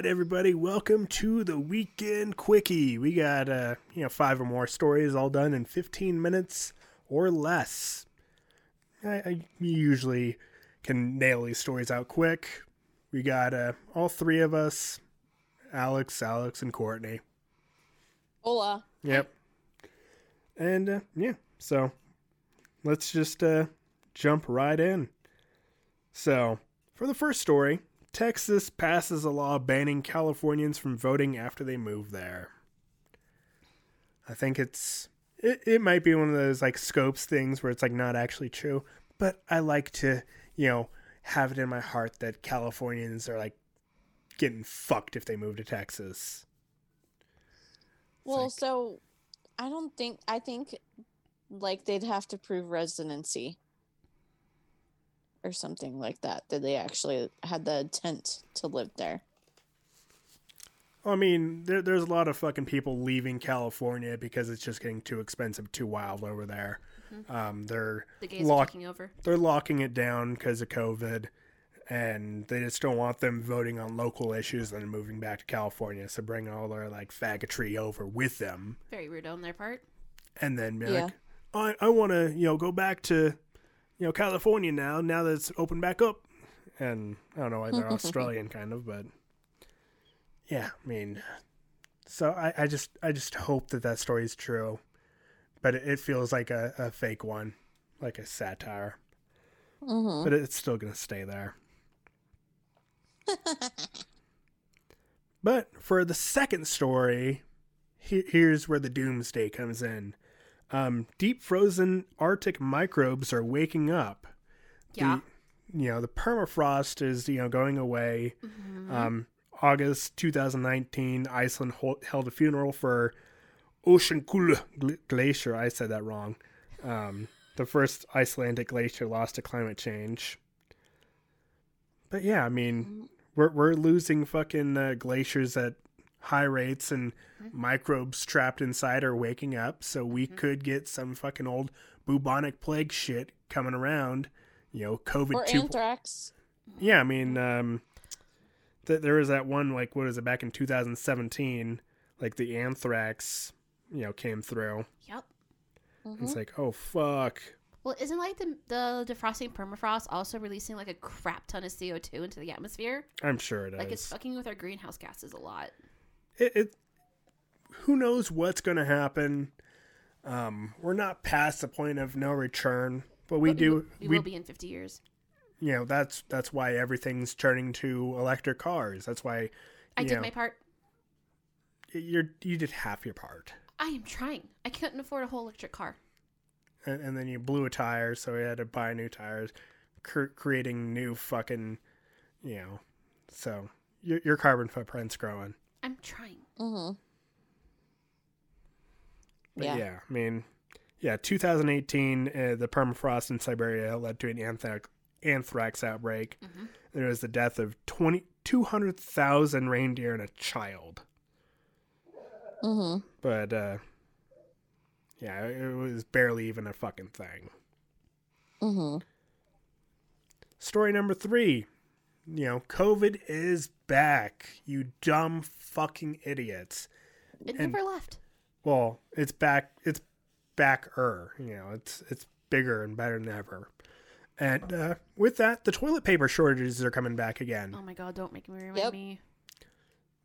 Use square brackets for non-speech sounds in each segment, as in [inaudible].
Right, everybody, welcome to the weekend quickie. We got uh, you know five or more stories all done in 15 minutes or less. I, I usually can nail these stories out quick. We got uh, all three of us, Alex, Alex, and Courtney. Hola. Yep. And uh, yeah, so let's just uh, jump right in. So, for the first story, Texas passes a law banning Californians from voting after they move there. I think it's it, it might be one of those like Snopes things where it's like not actually true, but I like to, you know, have it in my heart that Californians are like getting fucked if they move to Texas. Well, like- so I don't think I think like they'd have to prove residency or something like that that they actually had the intent to live there. I mean, there, there's a lot of fucking people leaving California because it's just getting too expensive, too wild over there. Um, they're The gays Lock- taking over. they're locking it down because of COVID, and they just don't want them voting on local issues and moving back to California. So bring all their like faggotry over with them, Very rude on their part. and then be Yeah. like, I I want to you know go back to you know California now now that it's opened back up, and I don't know why they're [laughs] Australian kind of, but yeah, I mean, so I I just I just hope that that story is true, but it, it feels like a, a fake one, like a satire, Mm-hmm. but it's still gonna stay there. [laughs] But for the second story, he- here's where the doomsday comes in. Um, deep frozen Arctic microbes are waking up. Yeah. The, you know, the permafrost is, you know, going away. Mm-hmm. Um, August 2019, Iceland held a funeral for Oceankul gl- Glacier. I said that wrong. Um, the first Icelandic glacier lost to climate change. But yeah, I mean, we're we're losing fucking uh, glaciers at high rates, and mm-hmm. microbes trapped inside are waking up. So we mm-hmm. could get some fucking old bubonic plague shit coming around. You know, COVID Or two. anthrax. Yeah, I mean, um, th- there was that one like what is it back in 2017? Like the anthrax, you know, came through. Yep. Mm-hmm. It's like, oh fuck. Well, isn't like the the defrosting permafrost also releasing like a crap ton of CO two into the atmosphere? I'm sure it it is. Like it's fucking with our greenhouse gases a lot. It, it who knows what's going to happen um we're not past the point of no return but we But do We, we, will be in fifty years. you know that's that's why everything's turning to electric cars that's why I did know, my part. you're you did half your part I am trying. I couldn't afford a whole electric car. and, and then you blew a tire so we had to buy new tires cr- creating new fucking you know so your, your carbon footprint's growing I'm trying. Mm-hmm. But Yeah. yeah. I mean, yeah, 2018, uh, the permafrost in Siberia led to an anthrax, anthrax outbreak. Mhm. There was the death of 20, 200,000 reindeer and a child. Mm-hmm. But, uh, yeah, it was barely even a fucking thing. Mm-hmm. Story number three. You know, COVID is back. You dumb fucking idiots. It And- never left. Well, it's back. It's backer. You know, it's it's bigger and better than ever. And uh, with that, the toilet paper shortages are coming back again. Oh my god! Don't make me remind Yep. me.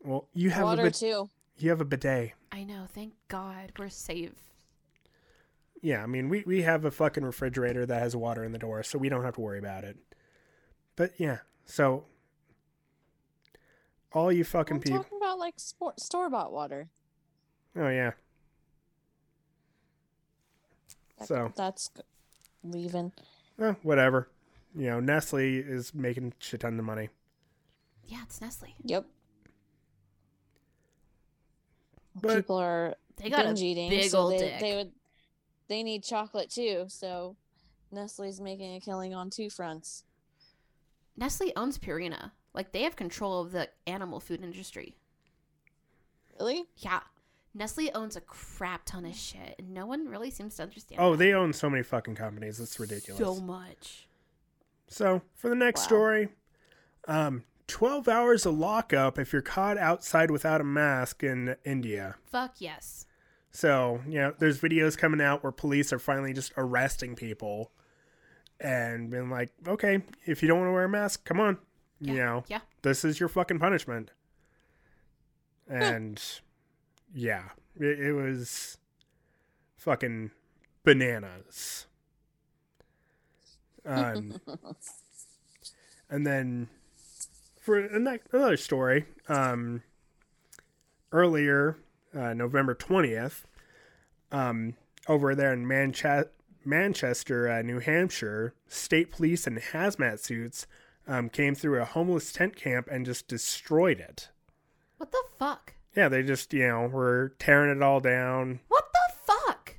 Well, you have a Water bid- too. you have a bidet. I know. Thank God we're safe. Yeah, I mean, we we have a fucking refrigerator that has water in the door, so we don't have to worry about it. But yeah, so all you fucking I'm people. talking about like sport store bought water. Oh yeah. That- So that's leaving. eh, whatever. You know, Nestle is making shit ton of money. Yeah, it's Nestle. Yep. But- People are They got binge a eating, big so old they, dick. they would they need chocolate too. So Nestle's making a killing on two fronts. Nestle owns Purina. Like they have control of the animal food industry. Really? Yeah. Nestle owns a crap ton of shit, and no one really seems to understand. Oh, that. they own so many fucking companies. It's ridiculous. so much. So for the next Wow. story, um, 12 hours of lockup if you're caught outside without a mask in India. Fuck yes. So, you know, there's videos coming out where police are finally just arresting people and being like, okay, if you don't want to wear a mask, come on. You know, Yeah. this is your fucking punishment. And yeah, it, it was fucking bananas. Um, [laughs] and then for another story, um, earlier, uh, November 20th, um, over there in Manche- Manchester, uh, New Hampshire, state police in hazmat suits um, came through a homeless tent camp and just destroyed it. What the fuck? Yeah, they just, you know, were tearing it all down What the fuck?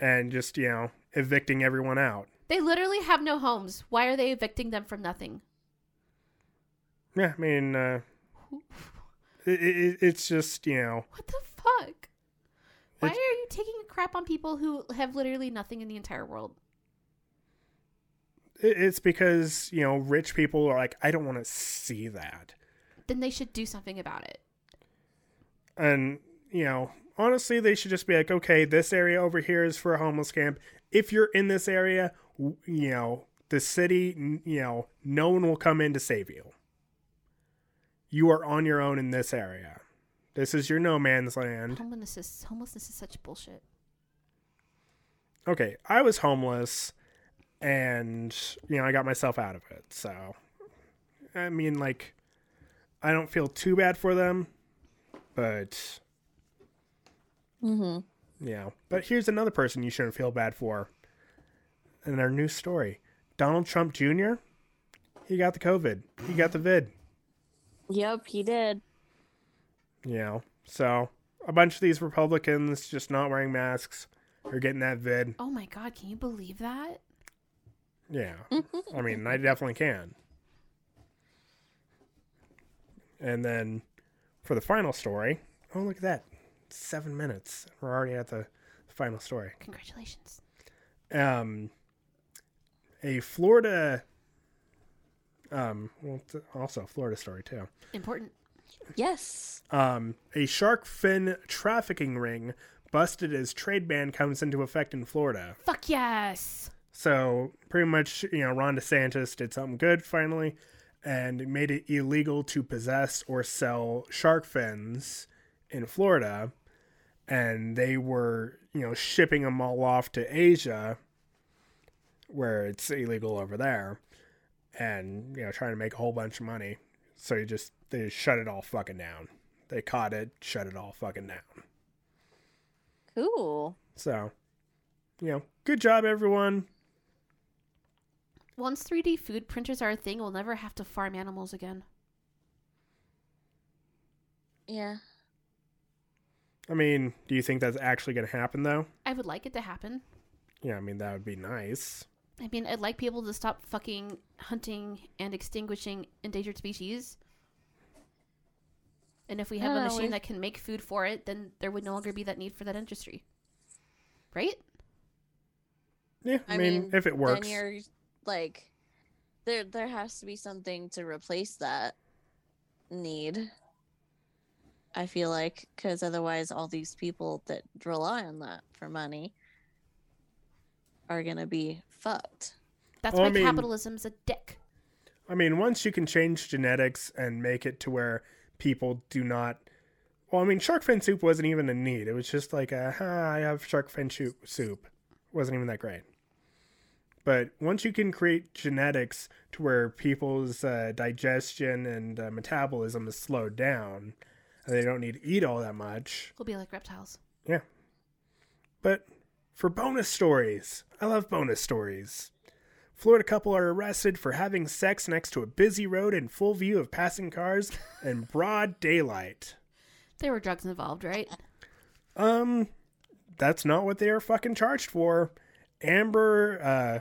and just, you know, evicting everyone out. They literally have no homes. Why are they evicting them from nothing? Yeah, I mean, uh, [laughs] it, it, it's just, you know, What the fuck? Why are you taking a crap on people who have literally nothing in the entire world? It, it's because, you know, rich people are like, I don't want to see that. Then they should do something about it. And, you know, honestly, they should just be like, okay, this area over here is for a homeless camp. If you're in this area, you know, the city, you know, no one will come in to save you. You are on your own in this area. This is your no man's land. Homelessness is homelessness is such bullshit. Okay, I was homeless and, you know, I got myself out of it. So, I mean, like, I don't feel too bad for them, but Mm-hmm. You know, but here's another person you shouldn't feel bad for. In our new story, Donald Trump Jr. He got the COVID. He got the vid. Yep, he did. You know, so a bunch of these Republicans just not wearing masks are getting that vid. Oh my god, can you believe that? Yeah, I mean, I definitely can. And then for the final story, oh look at that, seven minutes. We're already at the final story. Congratulations. um, a Florida, um, well, also a Florida story too. Important. Yes. Um, a shark fin trafficking ring busted as trade ban comes into effect in Florida. Fuck yes. So pretty much, you know, Ron DeSantis did something good finally, and made it illegal to possess or sell shark fins in Florida, and they were, you know, shipping them all off to Asia, where it's illegal over there, and you know, trying to make a whole bunch of money. So you just they just shut it all fucking down. They caught it, shut it all fucking down. Cool. So, you know, good job everyone. Once 3D food printers are a thing, we'll never have to farm animals again. Yeah. I mean, do you think that's actually going to happen though? I would like it to happen. Yeah, I mean that would be nice. I mean, I'd like people to stop fucking hunting and extinguishing endangered species. And if we have a oh, machine we- that can make food for it, then there would no longer be that need for that industry. Right? Yeah, I, I mean, mean, if it works. Then you're like, there there has to be something to replace that need. I feel like because otherwise, all these people that rely on that for money are gonna be fucked. That's Well, I why mean- capitalism's a dick. I mean, once you can change genetics and make it to where people do not. Well, I mean, shark fin soup wasn't even a need. It was just like, a, ah, I have shark fin chou- soup. wasn't even that great. But once you can create genetics to where people's uh, digestion and uh, metabolism is slowed down, and they don't need to eat all that much, We'll be like reptiles. Yeah. But for bonus stories, I love bonus stories. Florida couple are arrested for having sex next to a busy road in full view of passing cars in [laughs] broad daylight. There were drugs involved, right? Um, that's not what they are fucking charged for. Amber uh,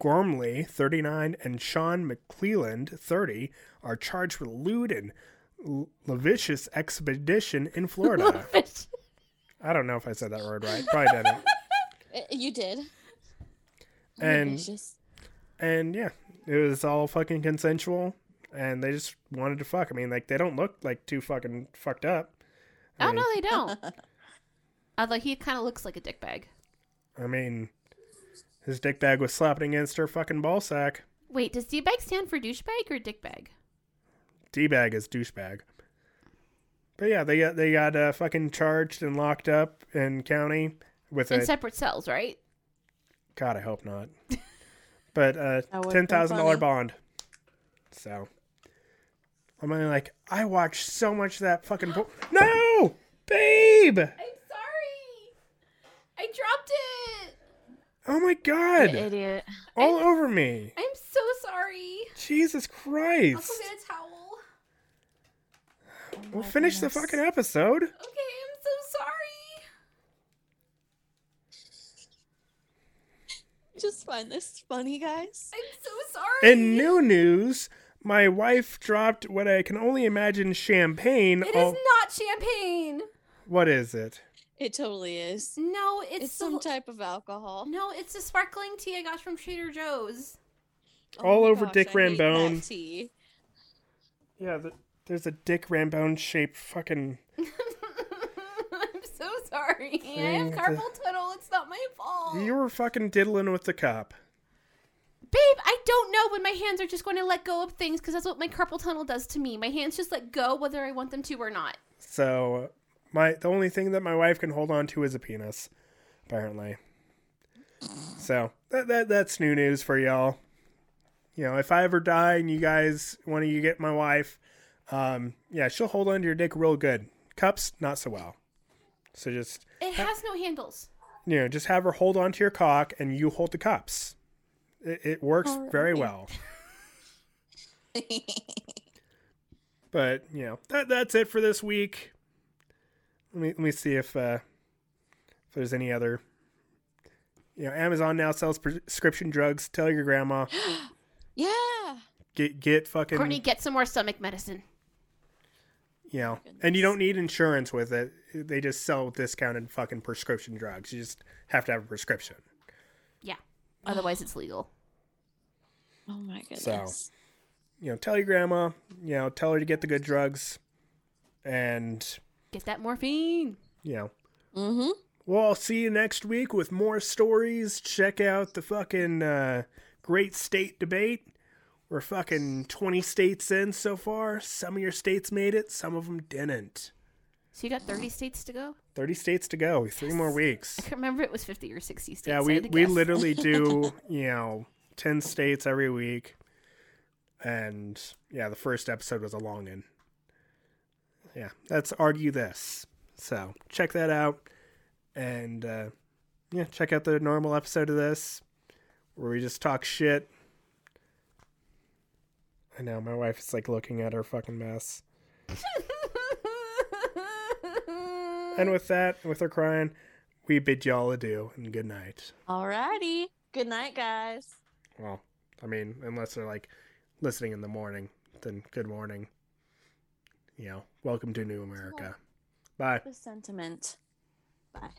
Gormley, 39, and Sean McClelland, 30, are charged with lewd and l- lascivious expedition in Florida. [laughs] I don't know if I said that word right. Probably didn't. [laughs] Eh, You did. And Vicious. And yeah, it was all fucking consensual. and they just wanted to fuck. I mean, like they don't look like too fucking fucked up. I Oh mean, no, they don't. [laughs] Although he kind of looks like a dick bag. I mean, his dick bag was slapping against her fucking ball sack. Wait, does D bag stand for douchebag or dick bag? D bag is douchebag. But yeah, they got they got uh, fucking charged and locked up in county with In a separate cells, right? God. I hope not. [laughs] but uh, That would've ten been thousand dollar bond. So I'm only like, I watched so much of that fucking. Bo- no, babe. I'm sorry. I dropped it. Oh my You god, idiot. all over me. I'm so sorry. Jesus I'll Christ. go get a towel. Oh we'll my finish the fucking episode. Okay, I'm so sorry. Just find this funny, guys. I'm so sorry. In new news, my wife dropped what I can only imagine champagne. It all- is not champagne. what is it? It totally is. No, it's, It's the- some type of alcohol. No, it's a sparkling tea I got from Trader Joe's. Oh All my over gosh, Dick I hate that Rambone. tea. Yeah, the, there's a Dick Rambone shaped fucking. [laughs] I'm so sorry. I have the- carpal tunnel. It's not my fault. You were fucking diddling with the cop. Babe, I don't know when my hands are just going to let go of things because that's what my carpal tunnel does to me. My hands just let go whether I want them to or not. So my the only thing that my wife can hold on to is a penis, apparently. So that, that that's new news for y'all. You know, if I ever die and you guys want to you get my wife, um, yeah, she'll hold on to your dick real good. Cups, not so well. So just It has no handles. you know, just have her hold on to your cock and you hold the cups. It, it works very well. [laughs] But you know that that's it for this week. Let me let me see if uh, if there's any other. You know, Amazon now sells prescription drugs. Tell your grandma [gasps] yeah. get get fucking Courtney, get some more stomach medicine. you know, Goodness. and you don't need insurance with it. They just sell discounted fucking prescription drugs. You just have to have a prescription. Yeah. Otherwise, it's legal. Oh my goodness. So, You know, tell your grandma. You know, tell her to get the good drugs, and Get that morphine. Yeah. Mm-hmm. Well, I'll see you next week with more stories. Check out the fucking uh, great state debate. We're fucking 20 states in so far. Some of your states made it, some of them didn't. So you got 30 states to go? 30 states to go. Three more weeks. I can't remember it was 50 or 60 states. Yeah, we, had we guess. literally do, [laughs] you know, 10 states every week. And yeah, the first episode was a long one. Yeah, that's Argue This. So check that out. And uh, yeah, check out the normal episode of this where we just talk shit. I know, my wife is like looking at her fucking mess. [laughs] And with that, with her crying, we bid y'all adieu and good night. Alrighty. Good night, guys. Well, I mean, unless they're like listening in the morning, then good morning. You know, welcome to New America. Bye. The sentiment. Bye.